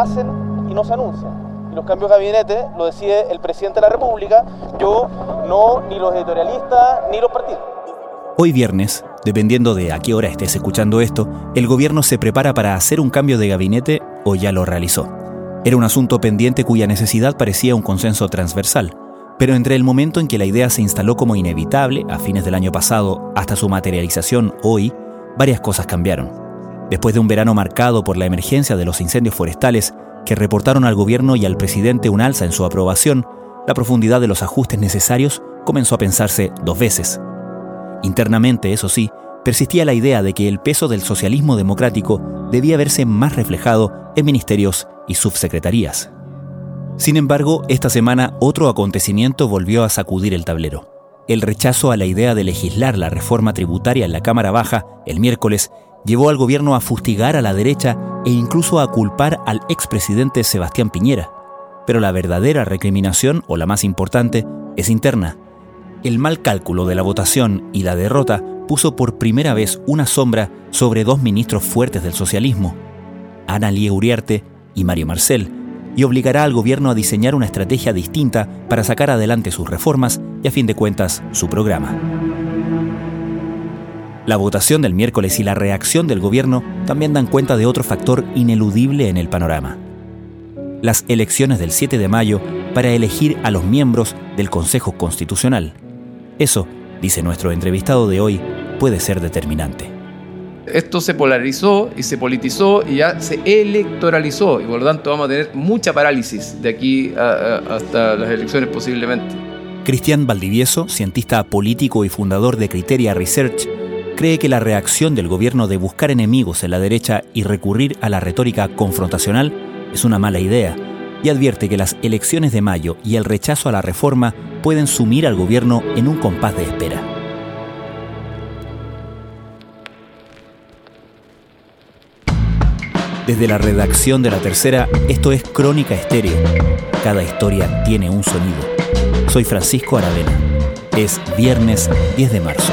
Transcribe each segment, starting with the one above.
hacen y no se anuncian. Y los cambios de gabinete lo decide el presidente de la República, yo no, ni los editorialistas, ni los partidos. Hoy viernes, dependiendo de a qué hora estés escuchando esto, el gobierno se prepara para hacer un cambio de gabinete o ya lo realizó. Era un asunto pendiente cuya necesidad parecía un consenso transversal, pero entre el momento en que la idea se instaló como inevitable a fines del año pasado hasta su materialización hoy, varias cosas cambiaron. Después de un verano marcado por la emergencia de los incendios forestales, que reportaron al gobierno y al presidente un alza en su aprobación, la profundidad de los ajustes necesarios comenzó a pensarse dos veces. Internamente, eso sí, persistía la idea de que el peso del socialismo democrático debía verse más reflejado en ministerios y subsecretarías. Sin embargo, esta semana otro acontecimiento volvió a sacudir el tablero. El rechazo a la idea de legislar la reforma tributaria en la Cámara Baja el miércoles llevó al gobierno a fustigar a la derecha e incluso a culpar al expresidente Sebastián Piñera. Pero la verdadera recriminación, o la más importante, es interna. El mal cálculo de la votación y la derrota puso por primera vez una sombra sobre dos ministros fuertes del socialismo, Ana Lía Uriarte y Mario Marcel, y obligará al gobierno a diseñar una estrategia distinta para sacar adelante sus reformas y a fin de cuentas su programa. La votación del miércoles y la reacción del gobierno también dan cuenta de otro factor ineludible en el panorama. Las elecciones del 7 de mayo para elegir a los miembros del Consejo Constitucional. Eso, dice nuestro entrevistado de hoy, puede ser determinante. Esto se polarizó y se politizó y ya se electoralizó y por lo tanto vamos a tener mucha parálisis de aquí hasta las elecciones posiblemente. Cristian Valdivieso, cientista político y fundador de Criteria Research, cree que la reacción del gobierno de buscar enemigos en la derecha y recurrir a la retórica confrontacional es una mala idea y advierte que las elecciones de mayo y el rechazo a la reforma pueden sumir al gobierno en un compás de espera. Desde la redacción de la tercera, esto es Crónica Estéreo. Cada historia tiene un sonido. Soy Francisco Aravena. Es viernes 10 de marzo.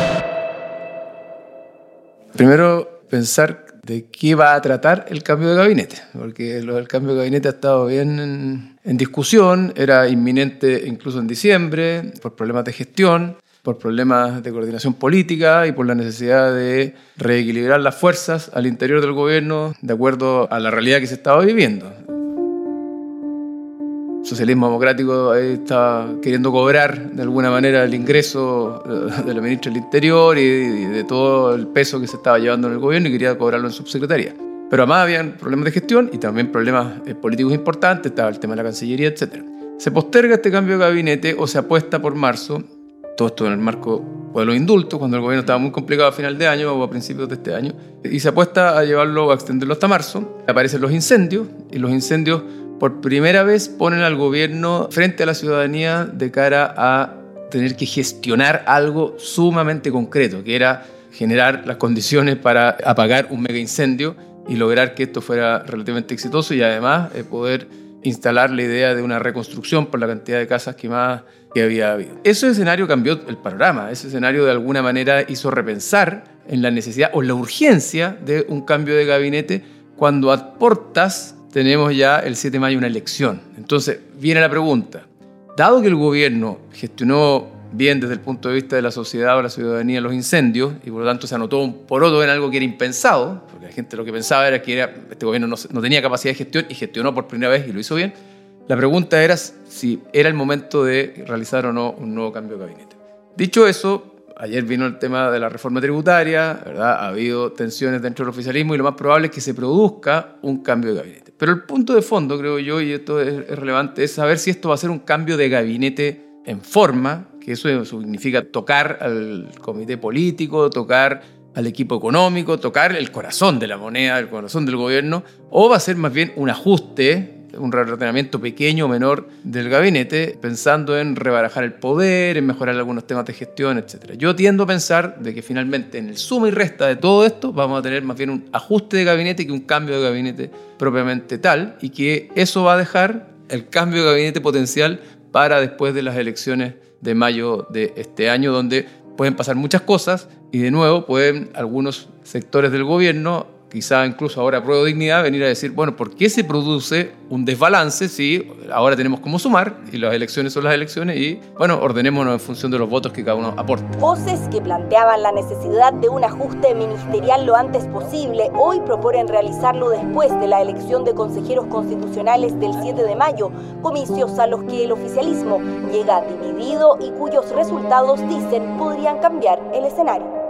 Primero, pensar de qué va a tratar el cambio de gabinete, porque el cambio de gabinete ha estado bien en, discusión, era inminente incluso en diciembre, por problemas de gestión, por problemas de coordinación política y por la necesidad de reequilibrar las fuerzas al interior del gobierno de acuerdo a la realidad que se estaba viviendo socialismo democrático está queriendo cobrar de alguna manera el ingreso de la ministra del Interior y de todo el peso que se estaba llevando en el gobierno y quería cobrarlo en subsecretaría. Pero además habían problemas de gestión y también problemas eh, políticos importantes, estaba el tema de la Cancillería, etc. Se posterga este cambio de gabinete o se apuesta por marzo, todo esto en el marco de los indultos, cuando el gobierno estaba muy complicado a final de año o a principios de este año, y se apuesta a llevarlo, a extenderlo hasta marzo. Aparecen los incendios y los incendios por primera vez ponen al gobierno frente a la ciudadanía de cara a tener que gestionar algo sumamente concreto, que era generar las condiciones para apagar un mega incendio y lograr que esto fuera relativamente exitoso y además eh, poder instalar la idea de una reconstrucción por la cantidad de casas quemadas que había habido. Ese escenario cambió el panorama, ese escenario de alguna manera hizo repensar en la necesidad o la urgencia de un cambio de gabinete cuando aportas tenemos ya el 7 de mayo una elección. Entonces, viene la pregunta. Dado que el gobierno gestionó bien desde el punto de vista de la sociedad o la ciudadanía los incendios y por lo tanto se anotó un poroto en algo que era impensado, porque la gente lo que pensaba era que este gobierno no, no, tenía capacidad de gestión y gestionó por primera vez y lo hizo bien, la pregunta era si era el momento de realizar o no un nuevo cambio de gabinete. Dicho eso, ayer vino el tema de la reforma tributaria, ¿verdad? ha habido tensiones dentro del oficialismo y lo más probable es que se produzca un cambio de gabinete. Pero el punto de fondo, creo yo, y esto es, relevante, es saber si esto va a ser un cambio de gabinete en forma, que eso significa tocar al comité político, tocar al equipo económico, tocar el corazón de la moneda, el corazón del gobierno, o va a ser más bien un ajuste un reordenamiento pequeño o menor del gabinete, pensando en rebarajar el poder, en mejorar algunos temas de gestión, etc. Yo tiendo a pensar de que finalmente en el suma y resta de todo esto vamos a tener más bien un ajuste de gabinete que un cambio de gabinete propiamente tal, y que eso va a dejar el cambio de gabinete potencial para después de las elecciones de mayo de este año, donde pueden pasar muchas cosas y de nuevo pueden algunos sectores del gobierno quizá incluso ahora pruebo dignidad, venir a decir, bueno, ¿por qué se produce un desbalance si ahora tenemos como sumar y las elecciones son las elecciones y, bueno, ordenémonos en función de los votos que cada uno aporta? Voces que planteaban la necesidad de un ajuste ministerial lo antes posible, hoy proponen realizarlo después de la elección de consejeros constitucionales del 7 de mayo, comicios a los que el oficialismo llega dividido y cuyos resultados dicen podrían cambiar el escenario.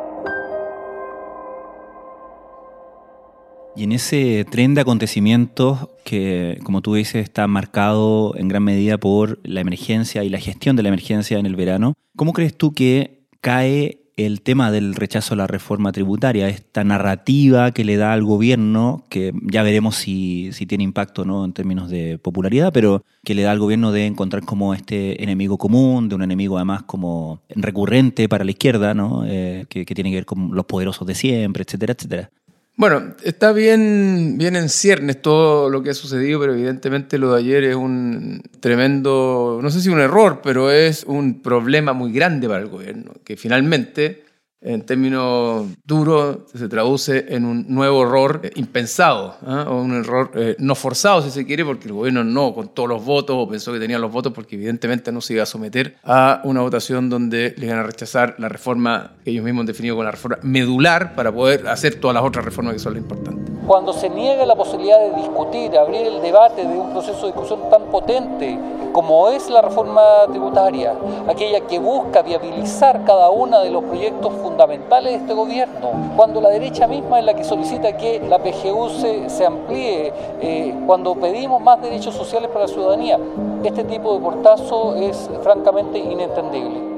Y en ese tren de acontecimientos que, como tú dices, está marcado en gran medida por la emergencia y la gestión de la emergencia en el verano, ¿cómo crees tú que cae el tema del rechazo a la reforma tributaria, esta narrativa que le da al gobierno, que ya veremos si, tiene impacto ¿no? en términos de popularidad, pero que le da al gobierno de encontrar como este enemigo común, de un enemigo además como recurrente para la izquierda, ¿no? Eh, que, que tiene que ver con los poderosos de siempre, etcétera, etcétera. Bueno, está bien, bien en ciernes todo lo que ha sucedido, pero evidentemente lo de ayer es un tremendo, no sé si un error, pero es un problema muy grande para el gobierno, que finalmente en términos duros se traduce en un nuevo error impensado, ¿ah? o un error eh, no forzado si se quiere, porque el gobierno no con todos los votos o pensó que tenía los votos porque evidentemente no se iba a someter a una votación donde le iban a rechazar la reforma que ellos mismos han definido como la reforma medular para poder hacer todas las otras reformas que son las importantes. Cuando se niega la posibilidad de discutir, abrir el debate de un proceso de discusión tan potente como es la reforma tributaria, aquella que busca viabilizar cada uno de los proyectos fundamentales de este gobierno, cuando la derecha misma es la que solicita que la PGU se, amplíe, eh, cuando pedimos más derechos sociales para la ciudadanía, este tipo de portazo es francamente inentendible.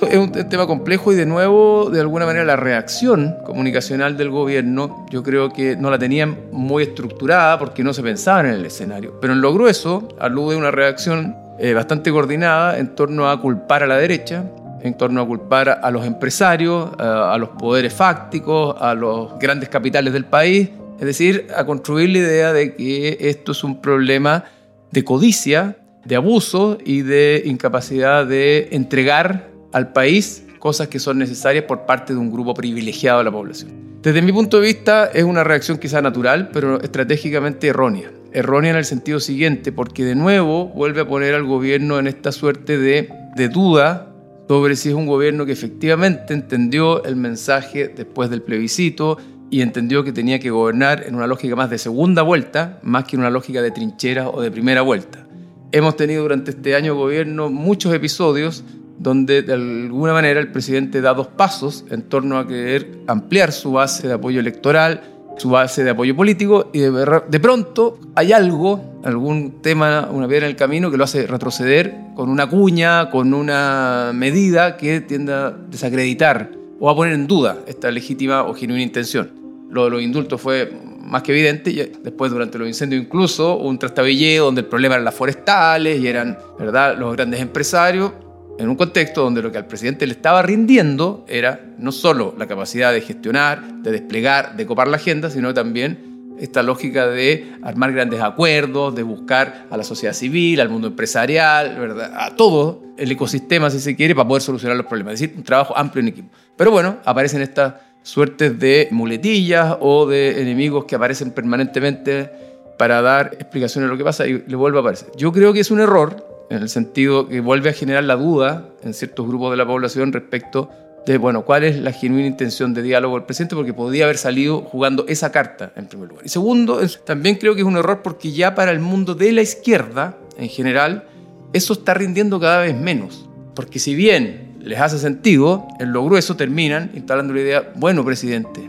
Es un tema complejo y de nuevo, de alguna manera, la reacción comunicacional del gobierno, yo creo que no la tenían muy estructurada porque no se pensaba en el escenario. Pero en lo grueso alude una reacción eh, bastante coordinada en torno a culpar a la derecha, en torno a culpar a los empresarios, a, a los poderes fácticos, a los grandes capitales del país. Es decir, a construir la idea de que esto es un problema de codicia, de abuso y de incapacidad de entregar al país cosas que son necesarias por parte de un grupo privilegiado de la población. Desde mi punto de vista es una reacción quizá natural, pero estratégicamente errónea. Errónea en el sentido siguiente, porque de nuevo vuelve a poner al gobierno en esta suerte de, de duda sobre si es un gobierno que efectivamente entendió el mensaje después del plebiscito y entendió que tenía que gobernar en una lógica más de segunda vuelta, más que en una lógica de trinchera o de primera vuelta. Hemos tenido durante este año gobierno muchos episodios donde de alguna manera el presidente da dos pasos en torno a querer ampliar su base de apoyo electoral, su base de apoyo político, y de, pronto hay algo, algún tema, una piedra en el camino que lo hace retroceder con una cuña, con una medida que tiende a desacreditar o a poner en duda esta legítima o genuina intención. Lo de los indultos fue más que evidente. Y después, durante los incendios, incluso un trastabilleo donde el problema eran las forestales y eran ¿verdad? los grandes empresarios en un contexto donde lo que al presidente le estaba rindiendo era no solo la capacidad de gestionar, de desplegar, de copar la agenda, sino también esta lógica de armar grandes acuerdos, de buscar a la sociedad civil, al mundo empresarial, ¿verdad? a todo el ecosistema, si se quiere, para poder solucionar los problemas. Es decir, un trabajo amplio en equipo. Pero bueno, aparecen estas suertes de muletillas o de enemigos que aparecen permanentemente para dar explicaciones de lo que pasa y le vuelve a aparecer. Yo creo que es un error en el sentido que vuelve a generar la duda en ciertos grupos de la población respecto de, bueno, cuál es la genuina intención de diálogo del presidente, porque podría haber salido jugando esa carta en primer lugar. Y segundo, también creo que es un error porque ya para el mundo de la izquierda, en general, eso está rindiendo cada vez menos. Porque si bien les hace sentido, en lo grueso terminan instalando la idea, bueno, presidente,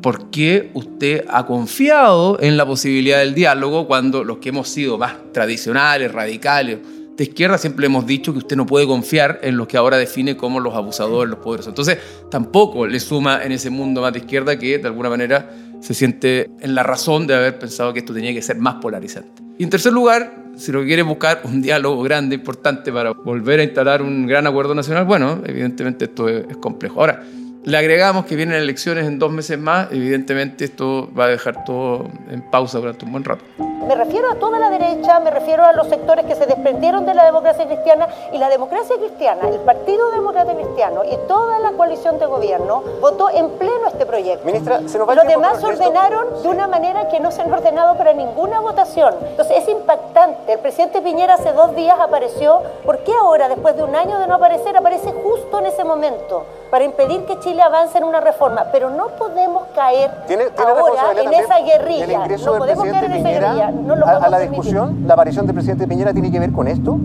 ¿por qué usted ha confiado en la posibilidad del diálogo cuando los que hemos sido más tradicionales, radicales, de izquierda siempre hemos dicho que usted no puede confiar en los que ahora define como los abusadores, los poderosos. Entonces, tampoco le suma en ese mundo más de izquierda que de alguna manera se siente en la razón de haber pensado que esto tenía que ser más polarizante. Y en tercer lugar, si lo que quiere buscar un diálogo grande, importante para volver a instalar un gran acuerdo nacional, bueno, evidentemente esto es, es complejo. Ahora, le agregamos que vienen elecciones en dos meses más, evidentemente esto va a dejar todo en pausa durante un buen rato. Me refiero a toda la derecha, me refiero a los sectores que se desprendieron de la democracia cristiana y la democracia cristiana, el Partido Demócrata Cristiano y toda la coalición de gobierno votó en pleno este proyecto. Ministra, se nos va Los demás ordenaron de una manera que no se han ordenado para ninguna votación. Entonces es impactante. El presidente Piñera hace dos días apareció. ¿Por qué ahora, después de un año de no aparecer, aparece justo en ese momento? Para impedir que Chile avance en una reforma. Pero no podemos caer ahora en esa guerrilla. No podemos caer en esa guerrilla. No lo a, la discusión, la aparición del presidente Piñera tiene que ver con esto?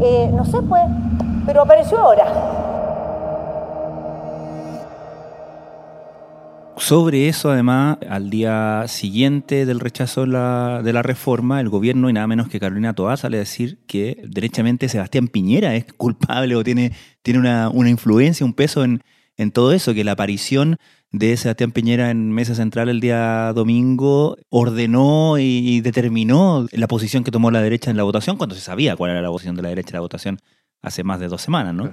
Eh, no sé, pues. Pero apareció ahora. Sobre eso, además, al día siguiente del rechazo de la, de la, reforma, el gobierno y nada menos que Carolina Toá sale a decir que derechamente Sebastián Piñera es culpable o tiene, tiene una, una influencia, un peso en, en todo eso, que la aparición de Sebastián Piñera en Mesa Central el día domingo ordenó y determinó la posición que tomó la derecha en la votación cuando se sabía cuál era la posición de la derecha en la votación hace más de dos semanas, ¿no?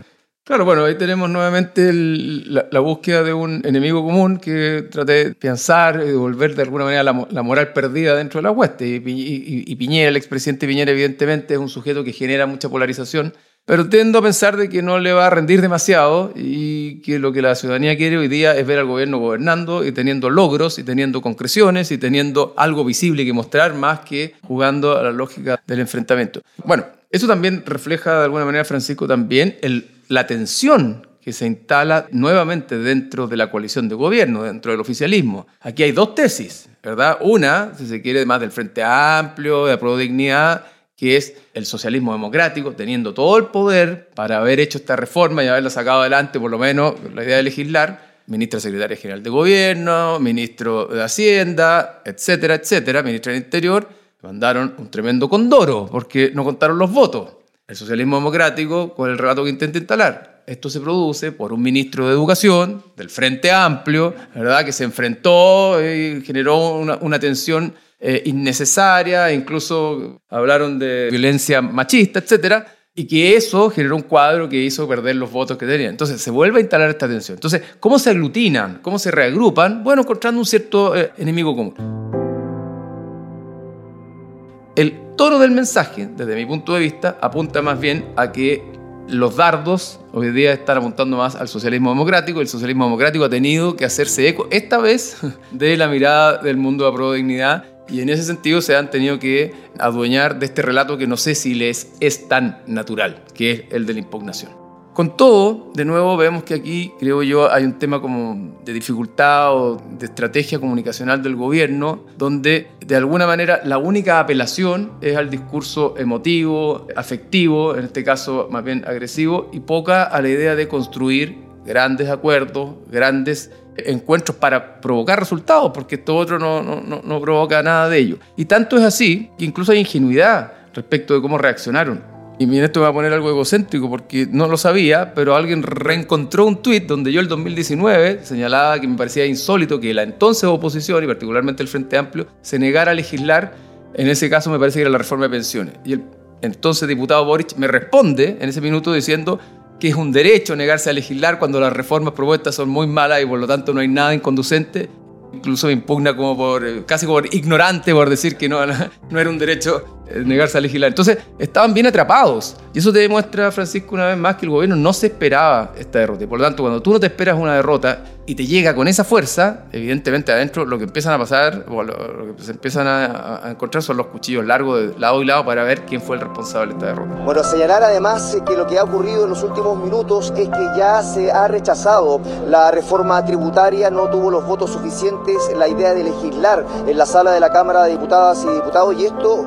Claro, bueno, ahí tenemos nuevamente la, búsqueda de un enemigo común que trate de pensar y devolver de alguna manera la, moral perdida dentro de la hueste. Y, Piñera, el expresidente Piñera, evidentemente es un sujeto que genera mucha polarización, pero tendo a pensar de que no le va a rendir demasiado y que lo que la ciudadanía quiere hoy día es ver al gobierno gobernando y teniendo logros y teniendo concreciones y teniendo algo visible que mostrar más que jugando a la lógica del enfrentamiento. Bueno, eso también refleja de alguna manera, Francisco, también la tensión que se instala nuevamente dentro de la coalición de gobierno, dentro del oficialismo. Aquí hay dos tesis, ¿verdad? Una, si se quiere, más del Frente Amplio, de la Dignidad, que es el socialismo democrático, teniendo todo el poder para haber hecho esta reforma y haberla sacado adelante, por lo menos la idea de legislar, ministra secretaria general de gobierno, ministro de Hacienda, etcétera, etcétera, ministra del Interior, mandaron un tremendo condoro porque no contaron los votos el socialismo democrático con el relato que intenta instalar. Esto se produce por un ministro de Educación del Frente Amplio, ¿verdad? que se enfrentó y generó una, tensión eh, innecesaria, incluso hablaron de violencia machista, etc. Y que eso generó un cuadro que hizo perder los votos que tenían. Entonces se vuelve a instalar esta tensión. Entonces, ¿cómo se aglutinan? ¿Cómo se reagrupan? Bueno, encontrando un cierto eh, enemigo común. El tono del mensaje, desde mi punto de vista, apunta más bien a que los dardos hoy día están apuntando más al socialismo democrático. El socialismo democrático ha tenido que hacerse eco, esta vez, de la mirada del mundo de pro dignidad. Y en ese sentido se han tenido que adueñar de este relato que no sé si les es tan natural, que es el de la impugnación. Con todo, de nuevo vemos que aquí, creo yo, hay un tema como de dificultad o de estrategia comunicacional del gobierno, donde de alguna manera la única apelación es al discurso emotivo, afectivo, en este caso más bien agresivo, y poca a la idea de construir grandes acuerdos, grandes encuentros para provocar resultados, porque esto otro no, no, no provoca nada de ello. Y tanto es así que incluso hay ingenuidad respecto de cómo reaccionaron. Y miren, esto me va a poner algo egocéntrico porque no lo sabía, pero alguien reencontró un tuit donde yo el 2019 señalaba que me parecía insólito que la entonces oposición, y particularmente el Frente Amplio, se negara a legislar, en ese caso me parece que era la reforma de pensiones. Y el entonces diputado Boric me responde en ese minuto diciendo que es un derecho negarse a legislar cuando las reformas propuestas son muy malas y por lo tanto no hay nada inconducente. Incluso me impugna como por, eh, casi por ignorante por decir que no, no era un derecho negarse a legislar. Entonces, estaban bien atrapados. Y eso te demuestra, Francisco, una vez más que el gobierno no se esperaba esta derrota. Y por lo tanto, cuando tú no te esperas una derrota y te llega con esa fuerza, evidentemente adentro lo que empiezan a pasar, o lo, que se empiezan a, encontrar son los cuchillos largos de lado y lado para ver quién fue el responsable de esta derrota. Bueno, señalar además que lo que ha ocurrido en los últimos minutos es que ya se ha rechazado la reforma tributaria, no tuvo los votos suficientes la idea de legislar en la sala de la Cámara de Diputadas y Diputados y esto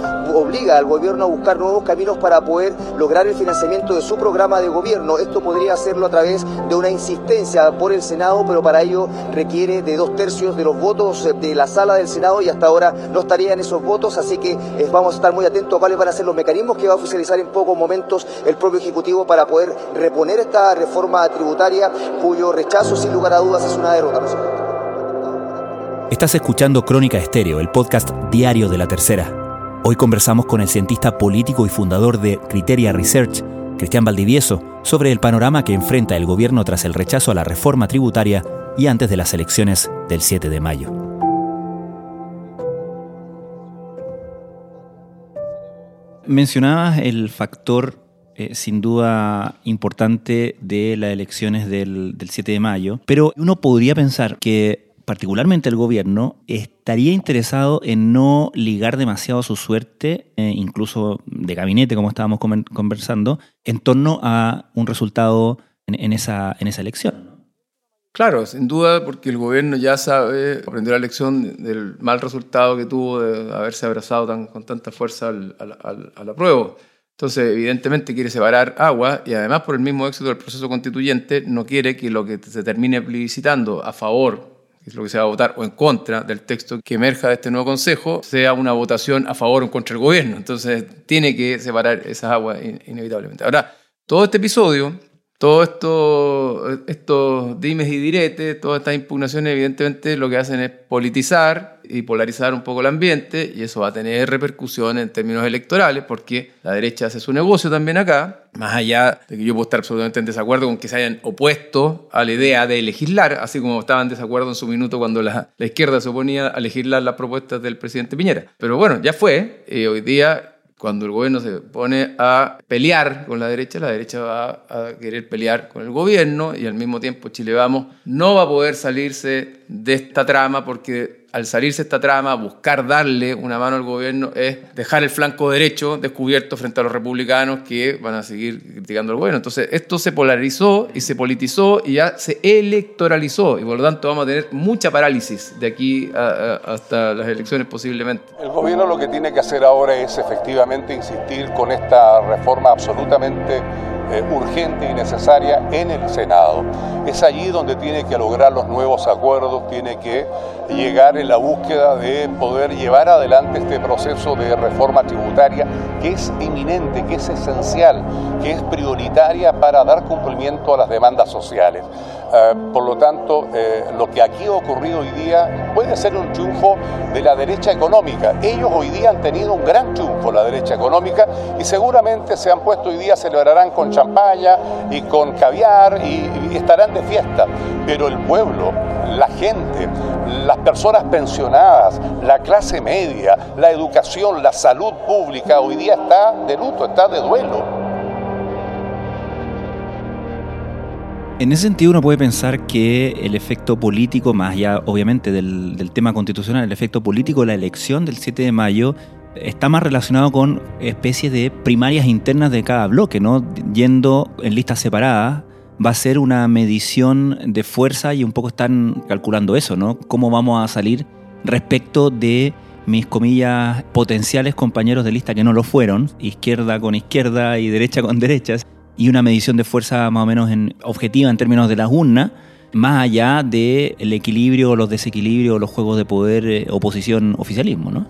obliga al gobierno a buscar nuevos caminos para poder lograr el financiamiento de su programa de gobierno. Esto podría hacerlo a través de una insistencia por el Senado, pero para ello requiere de dos tercios de los votos de la sala del Senado y hasta ahora no estarían esos votos, así que eh, vamos a estar muy atentos a cuáles van a ser los mecanismos que va a oficializar en pocos momentos el propio Ejecutivo para poder reponer esta reforma tributaria cuyo rechazo sin lugar a dudas es una derrota. Estás escuchando Crónica Estéreo, el podcast diario de la tercera. Hoy conversamos con el cientista político y fundador de Criteria Research, Cristian Valdivieso, sobre el panorama que enfrenta el gobierno tras el rechazo a la reforma tributaria y antes de las elecciones del 7 de mayo. mencionabas el factor eh, sin duda importante de las elecciones del, 7 de mayo, pero uno podría pensar que particularmente el gobierno, estaría interesado en no ligar demasiado su suerte, eh, incluso de gabinete, como estábamos conversando, en torno a un resultado en, esa, en esa elección. Claro, sin duda, porque el gobierno ya sabe, aprendió la lección del mal resultado que tuvo de haberse abrazado con tanta fuerza al, al. Entonces, evidentemente quiere separar agua y además por el mismo éxito del proceso constituyente no quiere que lo que se termine plebiscitando a favor es lo que se va a votar, o en contra del texto que emerja de este nuevo Consejo, sea una votación a favor o contra el gobierno. Entonces, tiene que separar esas aguas inevitablemente. Ahora, todo este episodio todos estos, estos dimes y diretes, todas estas impugnaciones, evidentemente lo que hacen es politizar y polarizar un poco el ambiente, y eso va a tener repercusiones en términos electorales, porque la derecha hace su negocio también acá, más allá de que yo puedo estar absolutamente en desacuerdo con que se hayan opuesto a la idea de legislar, así como estaban en desacuerdo en su minuto cuando la, la izquierda se oponía a legislar las propuestas del presidente Piñera. Pero bueno, ya fue, y hoy día cuando el gobierno se pone a pelear con la derecha, la derecha va a querer pelear con el gobierno y al mismo tiempo Chile Vamos no va a poder salirse de esta trama porque al salirse esta trama, buscar darle una mano al gobierno es dejar el flanco derecho descubierto frente a los republicanos que van a seguir criticando al gobierno. Entonces, esto se polarizó y se politizó y ya se electoralizó y por lo tanto vamos a tener mucha parálisis de aquí hasta las elecciones posiblemente. El gobierno lo que tiene que hacer ahora es efectivamente insistir con esta reforma absolutamente eh, urgente y necesaria en el Senado. Es allí donde tiene que lograr los nuevos acuerdos, tiene que llegar en la búsqueda de poder llevar adelante este proceso de reforma tributaria que es inminente, que es esencial, que es prioritaria para dar cumplimiento a las demandas sociales. Eh, por lo tanto, eh, lo que aquí ha ocurrido hoy día puede ser un triunfo de la derecha económica. Ellos hoy día han tenido un gran triunfo, la derecha económica, y seguramente se han puesto hoy día, celebrarán con champaña y con caviar y estarán de fiesta. Pero el pueblo, la gente, las personas pensionadas, la clase media, la educación, la salud pública, hoy día está de luto, está de duelo. En ese sentido uno puede pensar que el efecto político, más allá obviamente del, tema constitucional, el efecto político de la elección del 7 de mayo está más relacionado con especies de primarias internas de cada bloque, ¿no? Yendo en listas separadas, va a ser una medición de fuerza y un poco están calculando eso, ¿no? Cómo vamos a salir respecto de mis comillas potenciales compañeros de lista que no lo fueron, izquierda con izquierda y derecha con derechas y una medición de fuerza más o menos en, objetiva en términos de las urnas, más allá del el equilibrio, los desequilibrios, los juegos de poder, eh, oposición-oficialismo, ¿no?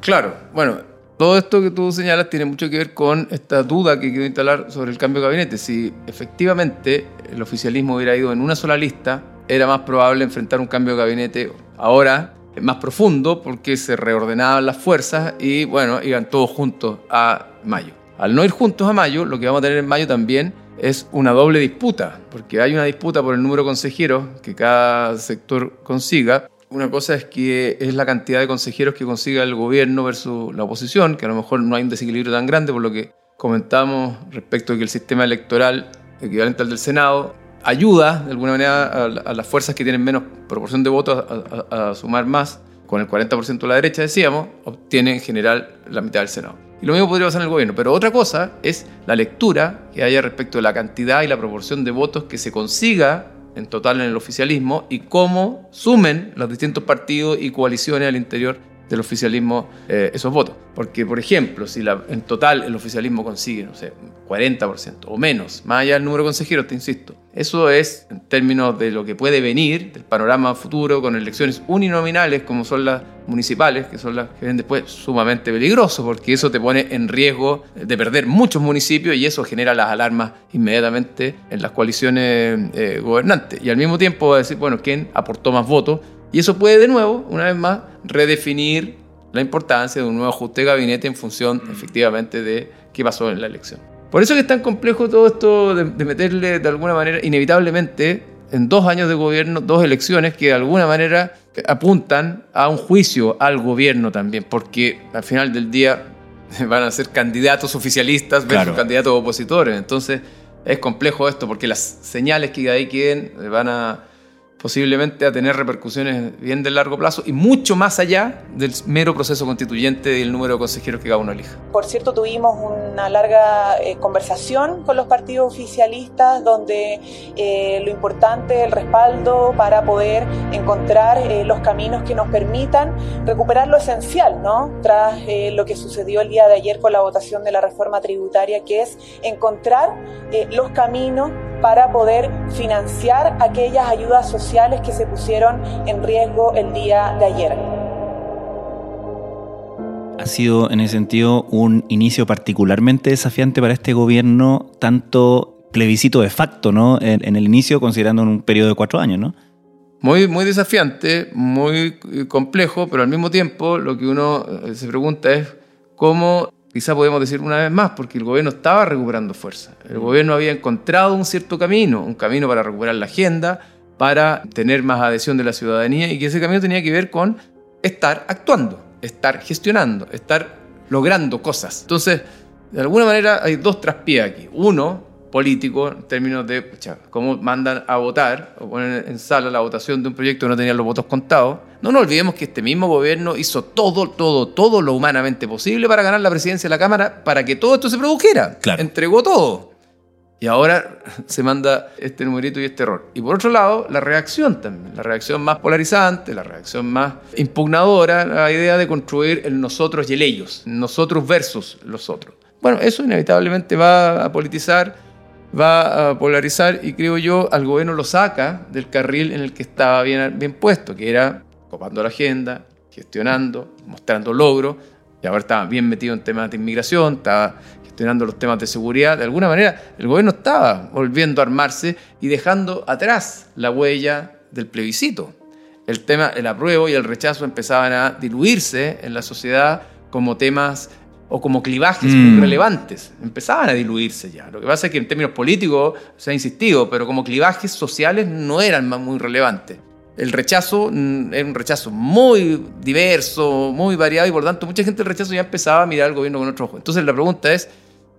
Claro, bueno, todo esto que tú señalas tiene mucho que ver con esta duda que quiero instalar sobre el cambio de gabinete. Si efectivamente el oficialismo hubiera ido en una sola lista, era más probable enfrentar un cambio de gabinete ahora más profundo porque se reordenaban las fuerzas y bueno, iban todos juntos a mayo. Al no ir juntos a mayo, lo que vamos a tener en mayo también es una doble disputa, porque hay una disputa por el número de consejeros que cada sector consiga. Una cosa es que es la cantidad de consejeros que consiga el gobierno versus la oposición, que a lo mejor no hay un desequilibrio tan grande por lo que comentamos respecto de que el sistema electoral equivalente al del Senado ayuda de alguna manera a, las fuerzas que tienen menos proporción de votos a, a sumar más. Con el 40% de la derecha, decíamos, obtiene en general la mitad del Senado. Y lo mismo podría pasar en el gobierno. Pero otra cosa es la lectura que haya respecto de la cantidad y la proporción de votos que se consiga en total en el oficialismo y cómo sumen los distintos partidos y coaliciones al interior del oficialismo eh, esos votos. Porque, por ejemplo, si en total el oficialismo consigue, no sé, 40% o menos, más allá del número de consejeros, te insisto, eso es, en términos de lo que puede venir, del panorama futuro, con elecciones uninominales como son las municipales, que son las que ven después, sumamente peligroso, porque eso te pone en riesgo de perder muchos municipios y eso genera las alarmas inmediatamente en las coaliciones eh, gobernantes. Y al mismo tiempo decir, bueno, ¿quién aportó más votos? Y eso puede de nuevo, una vez más, redefinir la importancia de un nuevo ajuste de gabinete en función efectivamente de qué pasó en la elección. Por eso es que es tan complejo todo esto de, meterle de alguna manera, inevitablemente, en dos años de gobierno, dos elecciones que de alguna manera apuntan a un juicio al gobierno también, porque al final del día van a ser candidatos oficialistas versus candidatos opositores. Entonces es complejo esto porque las señales que ahí queden van a posiblemente a tener repercusiones bien de largo plazo y mucho más allá del mero proceso constituyente y el número de consejeros que cada uno elija. Por cierto, tuvimos una larga eh, conversación con los partidos oficialistas donde eh, lo importante, el respaldo para poder encontrar eh, los caminos que nos permitan recuperar lo esencial, ¿no? Tras lo que sucedió el día de ayer con la votación de la reforma tributaria, que es encontrar los caminos para poder financiar aquellas ayudas sociales que se pusieron en riesgo el día de ayer. Ha sido en ese sentido un inicio particularmente desafiante para este gobierno, tanto plebiscito de facto, ¿no? En, el inicio, considerando un periodo de cuatro años, ¿no? Muy, muy desafiante, muy complejo, pero al mismo tiempo lo que uno eh, se pregunta es cómo quizá podemos decir una vez más, porque el gobierno estaba recuperando fuerza. El gobierno había encontrado un cierto camino, un camino para recuperar la agenda, para tener más adhesión de la ciudadanía y que ese camino tenía que ver con estar actuando, estar gestionando, estar logrando cosas. Entonces, de alguna manera hay dos traspiés aquí. Uno, político en términos de cómo mandan a votar o ponen en sala la votación de un proyecto que no tenía los votos contados. No nos olvidemos que este mismo gobierno hizo todo, todo, todo lo humanamente posible para ganar la presidencia de la Cámara para que todo esto se produjera. Entregó todo. Y ahora se manda este numerito y este error. Y por otro lado, la reacción también. La reacción más polarizante, la reacción más impugnadora, la idea de construir el nosotros y el ellos. Nosotros versus los otros. Bueno, eso inevitablemente va a politizar va a polarizar y creo yo al gobierno lo saca del carril en el que estaba bien, bien puesto, que era copando la agenda, gestionando, mostrando logros, y ahora estaba bien metido en temas de inmigración, estaba gestionando los temas de seguridad. De alguna manera, el gobierno estaba volviendo a armarse y dejando atrás la huella del plebiscito. El tema, el apruebo y el rechazo empezaban a diluirse en la sociedad como temas o como clivajes mm. relevantes. Empezaban a diluirse ya. Lo que pasa es que en términos políticos se ha insistido, pero como clivajes sociales no eran muy relevantes. El rechazo mm, era un rechazo muy diverso, muy variado y por lo tanto mucha gente del rechazo ya empezaba a mirar al gobierno con otro ojo. Entonces la pregunta es,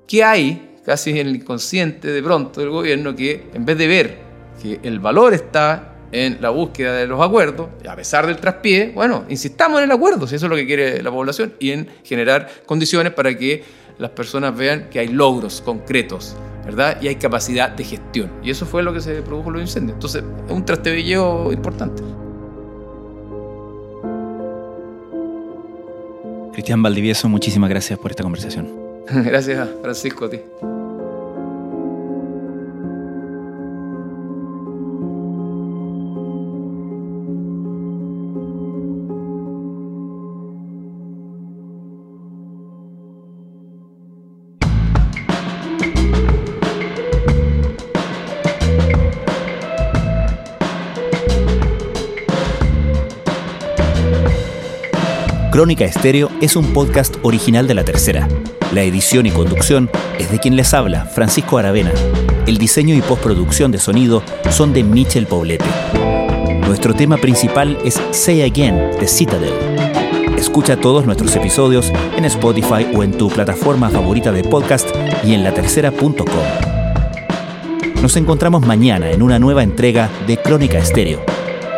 ¿qué hay casi en el inconsciente de pronto del gobierno que en vez de ver que el valor está en la búsqueda de los acuerdos, a pesar del traspié, bueno, insistamos en el acuerdo, si eso es lo que quiere la población, y en generar condiciones para que las personas vean que hay logros concretos, ¿verdad? Y hay capacidad de gestión. Y eso fue lo que se produjo en los incendios. Entonces, es un trastebilleo importante. Cristian Valdivieso, muchísimas gracias por esta conversación. gracias, Francisco, a ti. Crónica Estéreo es un podcast original de La Tercera. La edición y conducción es de quien les habla, Francisco Aravena. El diseño y postproducción de sonido son de Michel Poblete. Nuestro tema principal es Say Again de Citadel. Escucha todos nuestros episodios en Spotify o en tu plataforma favorita de podcast y en latercera.com. Nos encontramos mañana en una nueva entrega de Crónica Estéreo.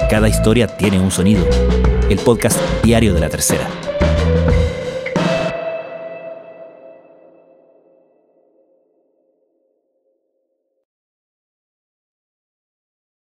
Cada historia tiene un sonido el podcast diario de la tercera.